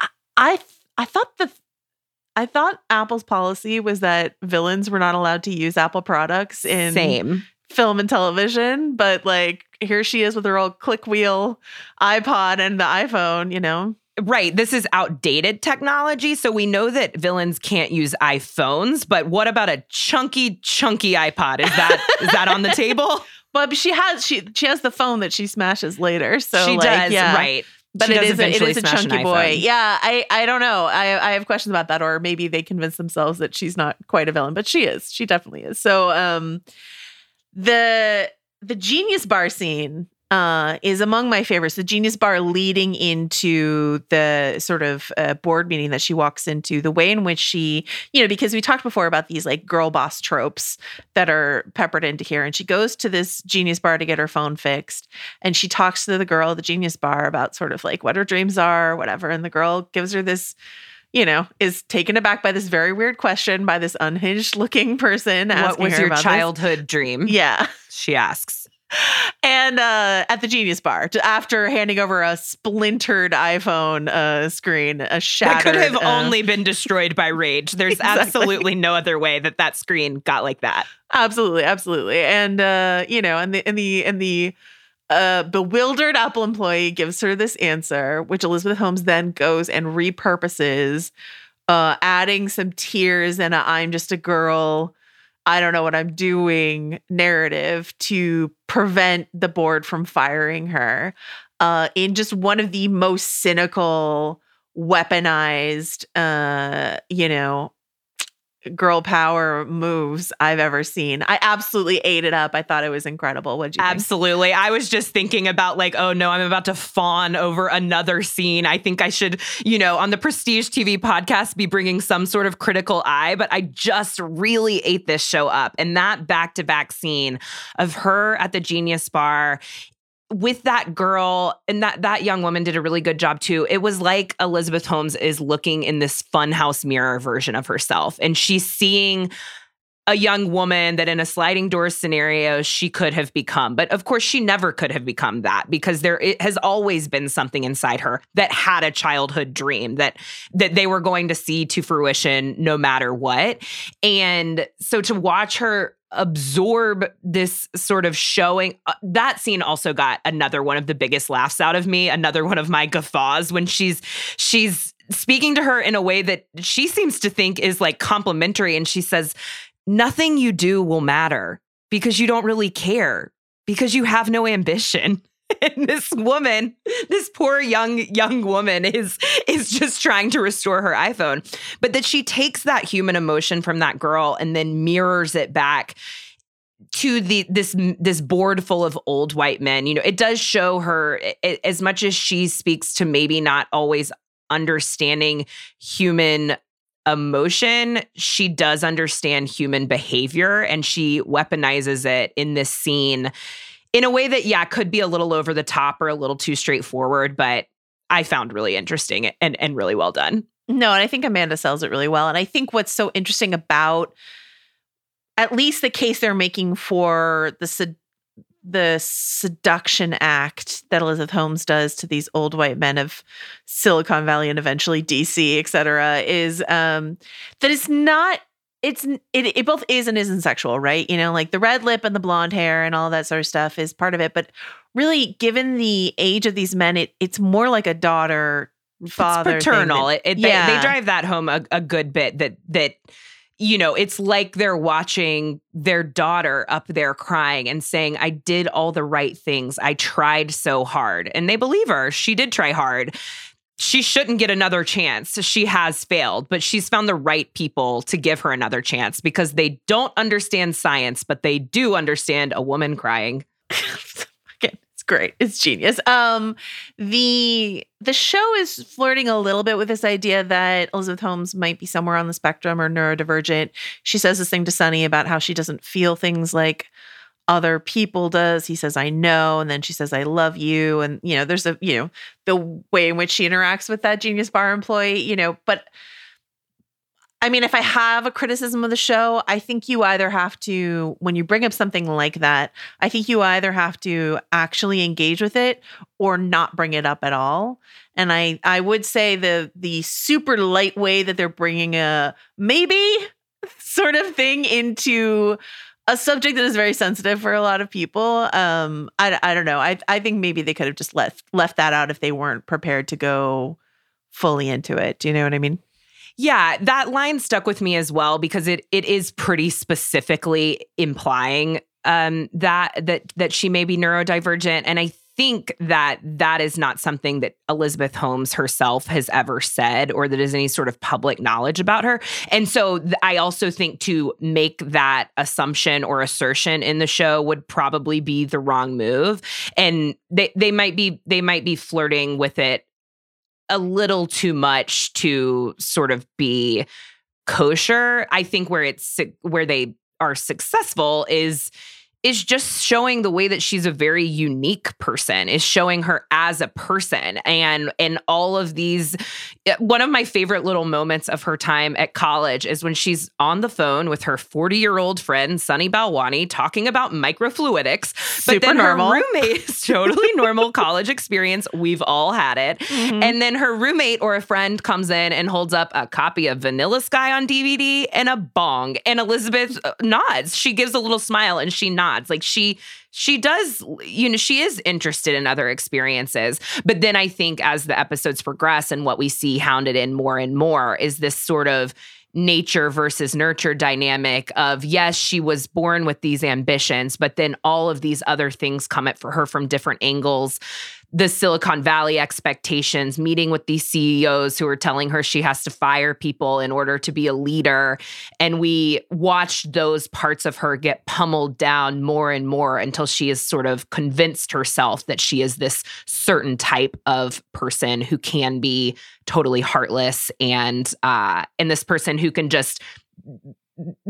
I I, I thought the I thought Apple's policy was that villains were not allowed to use Apple products in Same. film and television, but like here she is with her old click wheel iPod and the iPhone, you know. Right. This is outdated technology. So we know that villains can't use iPhones, but what about a chunky, chunky iPod? Is that is that on the table? But she has she she has the phone that she smashes later. So she like, does, yeah. right. But She it is a, it a chunky boy. Yeah, I I don't know. I I have questions about that, or maybe they convince themselves that she's not quite a villain, but she is. She definitely is. So um, the the genius bar scene uh, is among my favorites. The Genius Bar leading into the sort of uh, board meeting that she walks into, the way in which she, you know, because we talked before about these like girl boss tropes that are peppered into here. And she goes to this Genius Bar to get her phone fixed. And she talks to the girl at the Genius Bar about sort of like what her dreams are, whatever. And the girl gives her this you know, is taken aback by this very weird question by this unhinged looking person. What was your this. childhood dream? Yeah. She asks. And uh, at the Genius Bar, after handing over a splintered iPhone uh, screen, a shattered. That could have uh, only been destroyed by rage. There's Exactly. absolutely no other way that that screen got like that. Absolutely, absolutely. And uh, you know, and the and the and the uh bewildered Apple employee gives her this answer, which Elizabeth Holmes then goes and repurposes, uh, adding some tears and a I'm just a girl. I don't know what I'm doing narrative to prevent the board from firing her uh, in just one of the most cynical, weaponized, uh, you know, girl power moves I've ever seen. I absolutely ate it up. I thought it was incredible. Did you think? Absolutely. I was just thinking about like, oh no, I'm about to fawn over another scene. I think I should, you know, on the Prestige TV podcast be bringing some sort of critical eye, but I just really ate this show up. And that back to back scene of her at the Genius Bar with that girl and that that young woman did a really good job too. It was like Elizabeth Holmes is looking in this funhouse mirror version of herself and she's seeing a young woman that in a sliding door scenario she could have become. But of course she never could have become that because there it has always been something inside her that had a childhood dream that that they were going to see to fruition no matter what. And so to watch her absorb this sort of showing uh, that scene also got another one of the biggest laughs out of me another one of my guffaws when she's she's speaking to her in a way that she seems to think is like complimentary and she says nothing you do will matter because you don't really care because you have no ambition and this woman this poor young young woman is is just trying to restore her iphone. But that she takes that human emotion from that girl and then mirrors it back to the this this board full of old white men. You know it does show her a- as much as she speaks to maybe not always understanding human emotion she does understand human behavior and she weaponizes it in this scene in a way that yeah could be a little over the top or a little too straightforward but i found really interesting and and really well done No, and I think Amanda sells it really well. And I think what's so interesting about at least the case they're making for the sed- the seduction act that Elizabeth Holmes does to these old white men of Silicon Valley and eventually DC, et cetera, is um, that it's not. It's it, it both is and isn't sexual, right? You know, like the red lip and the blonde hair and all that sort of stuff is part of it. But really, given the age of these men, it it's more like a daughter father it's paternal. That- it, it- they, they drive that home a, a good bit that that you know it's like they're watching their daughter up there crying and saying i did all the right things. I tried so hard. And they believe her. She did try hard she shouldn't get another chance she has failed but she's found the right people to give her another chance because they don't understand science but they do understand a woman crying it's great. It's genius. Um, the the show is flirting a little bit with this idea that Elizabeth Holmes might be somewhere on the spectrum or neurodivergent. She says this thing to Sunny about how she doesn't feel things like other people does. He says, I know. And then she says, I love you. And, you know, there's a, you know, the way in which she interacts with that genius bar employee, you know, but I mean, if I have a criticism of the show, I think you either have to, when you bring up something like that, I think you either have to actually engage with it or not bring it up at all. And I, I would say the the super light way that they're bringing a maybe sort of thing into a subject that is very sensitive for a lot of people. Um, I, I don't know. I, I think maybe they could have just left left that out if they weren't prepared to go fully into it. Do you know what I mean? Yeah, that line stuck with me as well because it it is pretty specifically implying um that that that she may be neurodivergent and I think that that is not something that Elizabeth Holmes herself has ever said or that is any sort of public knowledge about her. And so th- I also think to make that assumption or assertion in the show would probably be the wrong move. And they they might be they might be flirting with it a little too much to sort of be kosher. I think where it's where they are successful is is just showing the way that she's a very unique person is showing her as a person and and all of these eh, one of my favorite little moments of her time at college is when she's on the phone with her 40 year old friend sunny balwani talking about microfluidics Super but then normal. her roommate is totally normal college experience we've all had it Mm-hmm. and then her roommate or a friend comes in and holds up a copy of Vanilla Sky on DVD and a bong. And Elizabeth uh, nods. She gives a little smile and she nods. Like she she does, you know, she is interested in other experiences. But then I think as the episodes progress and what we see hounded in more and more is this sort of nature versus nurture dynamic of yes she was born with these ambitions but then all of these other things come at for her from different angles the Silicon Valley expectations, meeting with these CEOs who are telling her she has to fire people in order to be a leader. And we watched those parts of her get pummeled down more and more until she has sort of convinced herself that she is this certain type of person who can be totally heartless and uh and this person who can just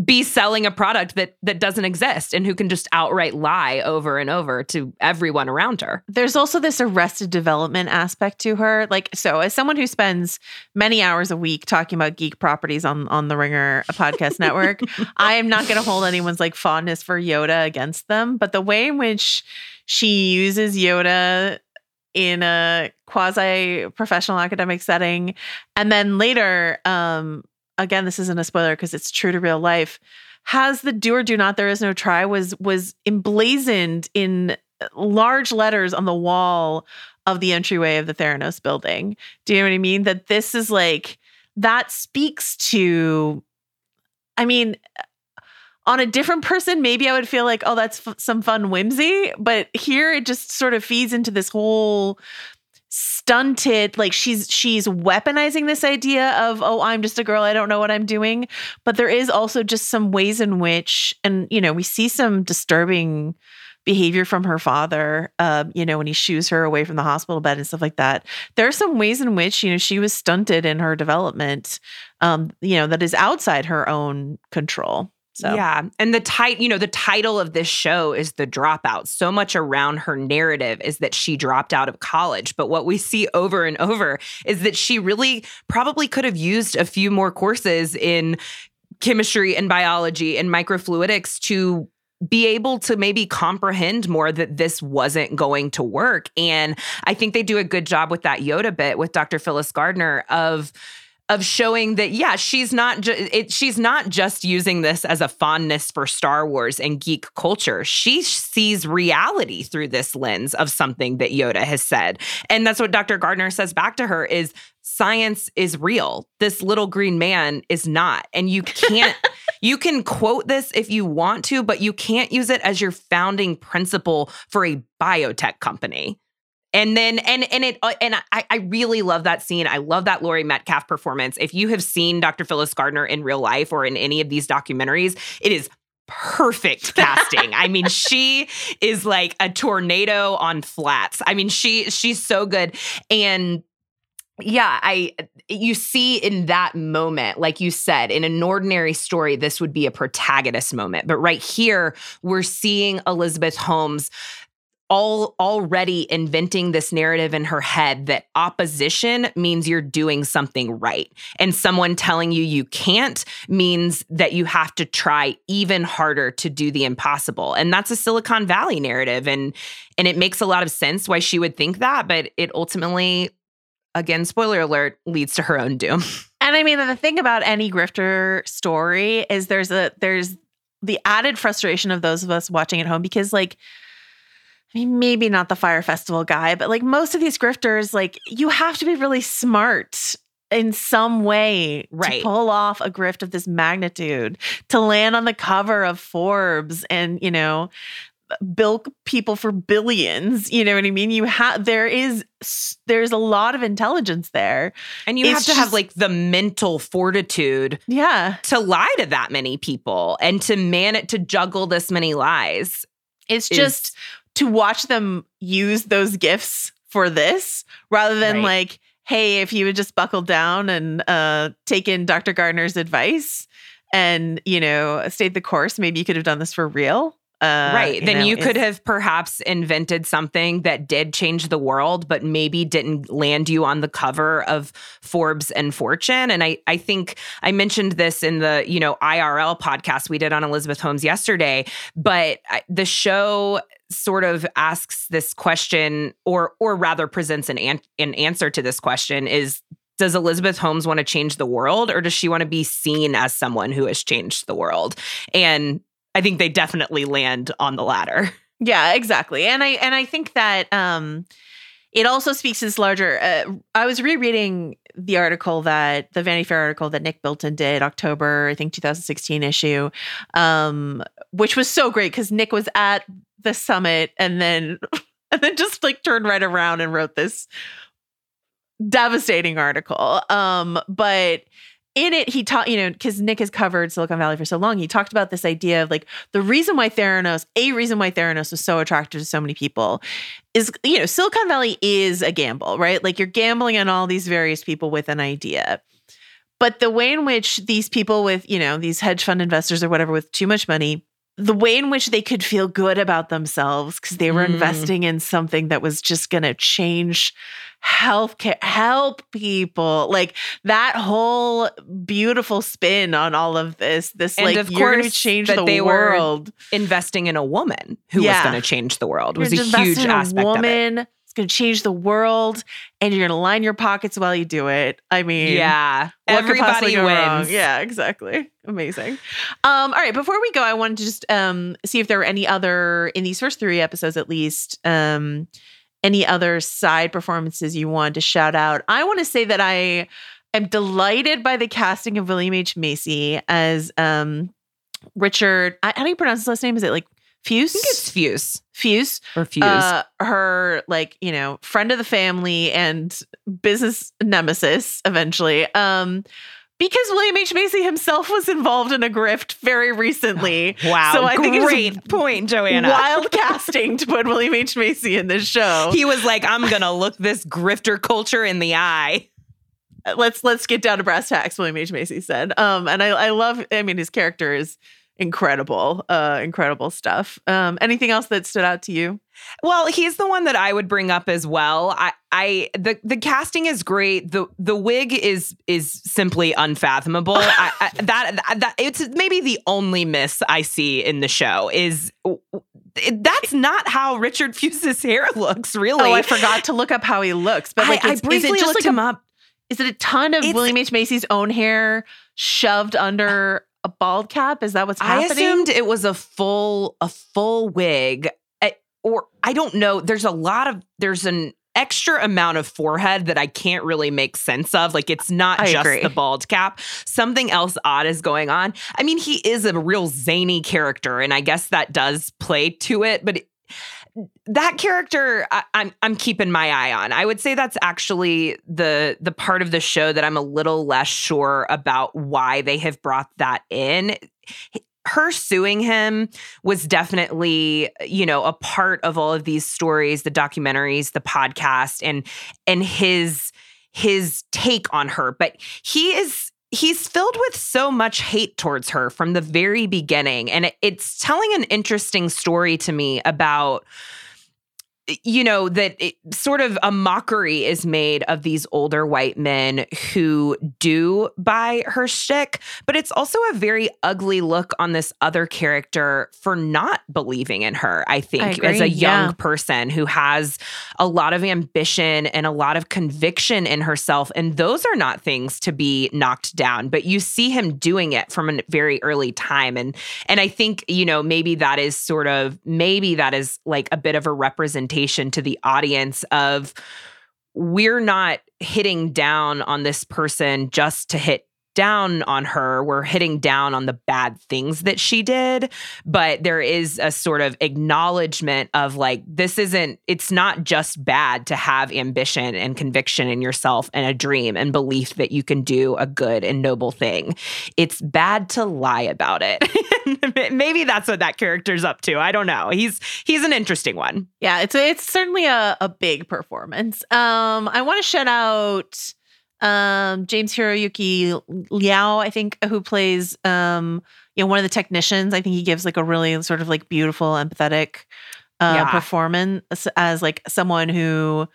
be selling a product that that doesn't exist and who can just outright lie over and over to everyone around her. There's also this arrested development aspect to her. Like, so as someone who spends many hours a week talking about geek properties on on the Ringer podcast network, I am not going to hold anyone's like fondness for Yoda against them. But the way in which she uses Yoda in a quasi professional academic setting, and then later, um, again, this isn't a spoiler because it's true to real life. Has the do or do not there is no try was was emblazoned in uh, large letters on the wall of the entryway of the Theranos building. Do you know what I mean? That this is like that speaks to I mean uh, on a different person maybe I would feel like oh that's f- some fun whimsy, but here it just sort of feeds into this whole stunted like she's she's weaponizing this idea of oh i'm just a girl i don't know what i'm doing. But there is also just some ways in which and you know we see some disturbing behavior from her father um, you know when he shoos her away from the hospital bed and stuff like that. There are some ways in which you know she was stunted in her development um, you know that is outside her own control so Yeah. And the tit- you know, the title of this show is The Dropout. So much around her narrative is that she dropped out of college. But what we see over and over is that she really probably could have used a few more courses in chemistry and biology and microfluidics to be able to maybe comprehend more that this wasn't going to work. And I think they do a good job with that Yoda bit with Dr. Phyllis Gardner of of showing that yeah she's not ju- it, she's not just using this as a fondness for Star Wars and geek culture. She sees reality through this lens of something that Yoda has said. And that's what Dr. Gardner says back to her is science is real. This little green man is not. And you can't you can quote this if you want to but you can't use it as your founding principle for a biotech company and then and and it uh, and I, I really love that scene. I love that Laurie Metcalf performance. If you have seen Dr. Phyllis Gardner in real life or in any of these documentaries, it is perfect casting. I mean, she is like a tornado on flats. I mean, she she's so good. And yeah, I you see in that moment, like you said, in an ordinary story, this would be a protagonist moment. But right here, we're seeing Elizabeth Holmes all already inventing this narrative in her head that opposition means you're doing something right. And someone telling you you can't means that you have to try even harder to do the impossible. And that's a silicon valley narrative. And and it makes a lot of sense why she would think that but it ultimately again spoiler alert leads to her own doom. And I mean, the thing about any grifter story is there's a there's the added frustration of those of us watching at home because like I mean, maybe not the Fyre Festival guy, but like most of these grifters, like you have to be really smart in some way Right. to pull off a grift of this magnitude, to land on the cover of Forbes and, you know, bilk people for billions. You know what I mean? You have there is there's a lot of intelligence there. And you It's have to just- have like the mental fortitude Yeah. to lie to that many people and to man it to juggle this many lies. It's is- just to watch them use those gifts for this rather than Right. like, hey, if you would just buckle down and uh, take in Dr. Gardner's advice and, you know, stayed the course, maybe you could have done this for real. Uh, right. then know, you could have perhaps invented something that did change the world, but maybe didn't land you on the cover of Forbes and Fortune. And I, I think I mentioned this in the, you know, IRL podcast we did on Elizabeth Holmes yesterday, but I- the show sort of asks this question or or rather presents an an, an answer to this question is does Elizabeth Holmes want to change the world or does she want to be seen as someone who has changed the world? And I think they definitely land on the latter. Yeah, exactly. And I and I think that um it also speaks to this larger uh, I was rereading the article that the Vanity Fair article that Nick Bilton did October I think 2016 issue um which was so great cuz Nick was at the summit and then and then just like turned right around and wrote this devastating article um but in it, he taught, you know, because Nick has covered Silicon Valley for so long, he talked about this idea of like the reason why Theranos, a reason why Theranos was so attractive to so many people is, you know, Silicon Valley is a gamble, right? Like you're gambling on all these various people with an idea. But the way in which these people with, you know, these hedge fund investors or whatever with too much money, the way in which they could feel good about themselves because they were Mm. investing in something that was just going to change healthcare, help people, like that whole beautiful spin on all of this. This And like of you're going to change the world. Investing in a woman who Yeah. was going to change the world was a huge aspect of it. Going to change the world, and you're going to line your pockets while you do it. I mean, Yeah. What could possibly Everybody go wrong? wins. Yeah, exactly. Amazing. Um, all right, before we go, I wanted to just um see if there were any other in these first three episodes at least, um, any other side performances you wanted to shout out. I want to say that I am delighted by the casting of William H. Macy as um Richard. I, how do you pronounce his last name? Is it like Fuse? I think it's Fuse Fuse. or Fuse. Uh, her like you know friend of the family and business nemesis eventually um because william h macy himself was involved in a grift very recently wow. so I think it's great point, Joanna. wild casting to put william h macy in this show He was like, I'm going to look this grifter culture in the eye. let's let's get down to brass tacks william h macy said um and i i love i mean his character is incredible uh incredible stuff um anything else that stood out to you Well, he's the one that I would bring up as well. I, I the the casting is great. the The wig is is simply unfathomable. I, I, that that it's maybe the only miss I see in the show is that's not how Richard Fuisz's hair looks. Really, oh i forgot to look up how he looks but like I, I briefly it just looked like him a up. Is it a ton of William H. Macy's own hair shoved under a bald cap? Is that what's happening? I assumed it was a full a full wig, eh, or I don't know. There's a lot of there's an extra amount of forehead that I can't really make sense of. Like it's not I just agree. the bald cap. Something else odd is going on. I mean, he is a real zany character, and I guess that does play to it, but. It, that character I, I'm I'm keeping my eye on. I would say that's actually the the part of the show that I'm a little less sure about why they have brought that in. Her suing him was definitely, you know, a part of all of these stories, the documentaries, the podcast, and and his his take on her. But he is he's filled with so much hate towards her from the very beginning. And it's telling an interesting story to me about you know that it, sort of a mockery is made of these older white men who do buy her shtick, but it's also a very ugly look on this other character for not believing in her. I think I as a young yeah. person who has a lot of ambition and a lot of conviction in herself, and those are not things to be knocked down. But you see him doing it from a very early time, and and I think you know maybe that is sort of maybe that is like a bit of a representation to the audience of we're not hitting down on this person just to hit down on her. We're hitting down on the bad things that she did, but there is a sort of acknowledgement of like, this isn't, it's not just bad to have ambition and conviction in yourself and a dream and belief that you can do a good and noble thing. It's bad to lie about it. Maybe that's what that character's up to. I don't know. He's he's an interesting one. Yeah, it's it's certainly a, a big performance. Um, I want to shout out um James Hiroyuki Liao, I think, who plays um, you know, one of the technicians. I think he gives like a really sort of like beautiful, empathetic uh Yeah. performance as like someone who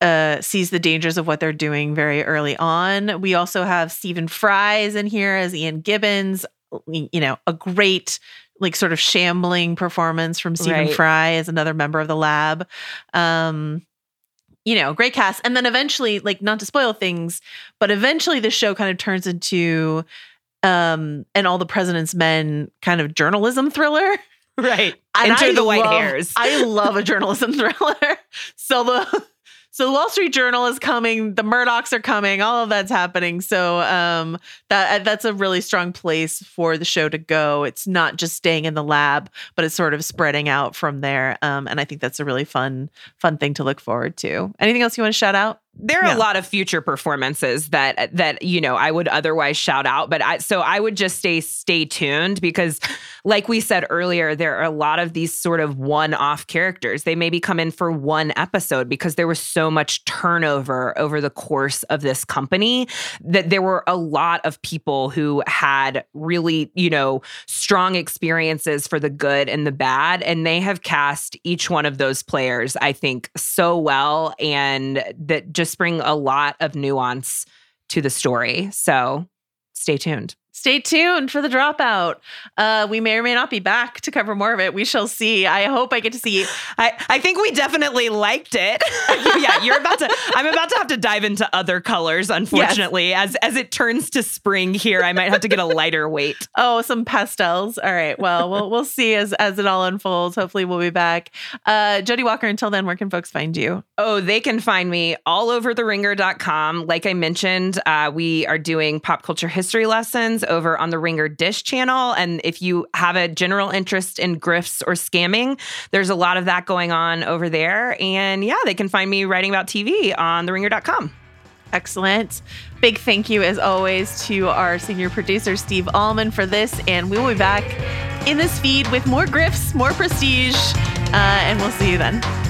uh sees the dangers of what they're doing very early on. We also have Stephen Fry is in here as Ian Gibbons, you know, a great like sort of shambling performance from Stephen Right. Fry as another member of the lab. Um you know, great cast. And then eventually, like not to spoil things, but eventually the show kind of turns into um and all the president's men kind of journalism thriller. Right. And Enter I the white love- hairs. I love a journalism thriller. So the so the Wall Street Journal is coming, the Murdochs are coming, all of that's happening. So um that that's a really strong place for the show to go. It's not just staying in the lab, but it's sort of spreading out from there. Um and I think that's a really fun fun thing to look forward to. Anything else you want to shout out? There are Yeah. a lot of future performances that that you know I would otherwise shout out, but I so I would just stay stay tuned because, like we said earlier, there are a lot of these sort of one-off characters. They maybe come in for one episode because there was so much turnover over the course of this company that there were a lot of people who had really you know strong experiences for the good and the bad, and they have cast each one of those players I think so well and that just bring a lot of nuance to the story. So stay tuned. Stay tuned for the dropout. Uh, we may or may not be back to cover more of it. We shall see. I hope I get to see. I, I think we definitely liked it. yeah, you're about to I'm about to have to dive into other colors, unfortunately. As as it turns to spring here, I might have to get a lighter weight. Oh, some pastels. All right. Well, we'll we'll see as as it all unfolds. Hopefully, we'll be back. Uh, Jodi Walker. Until then, where can folks find you? Oh, they can find me all over the theringer.com. Like I mentioned, uh, we are doing pop culture history lessons over on the Ringer Dish channel. And if you have a general interest in grifts or scamming, there's a lot of that going on over there. And yeah, they can find me writing about TV on theringer.com. Excellent. Big thank you, as always, to our senior producer, Steve Ahlman, for this. And we will be back in this feed with more grifts, more prestige. Uh, and we'll see you then.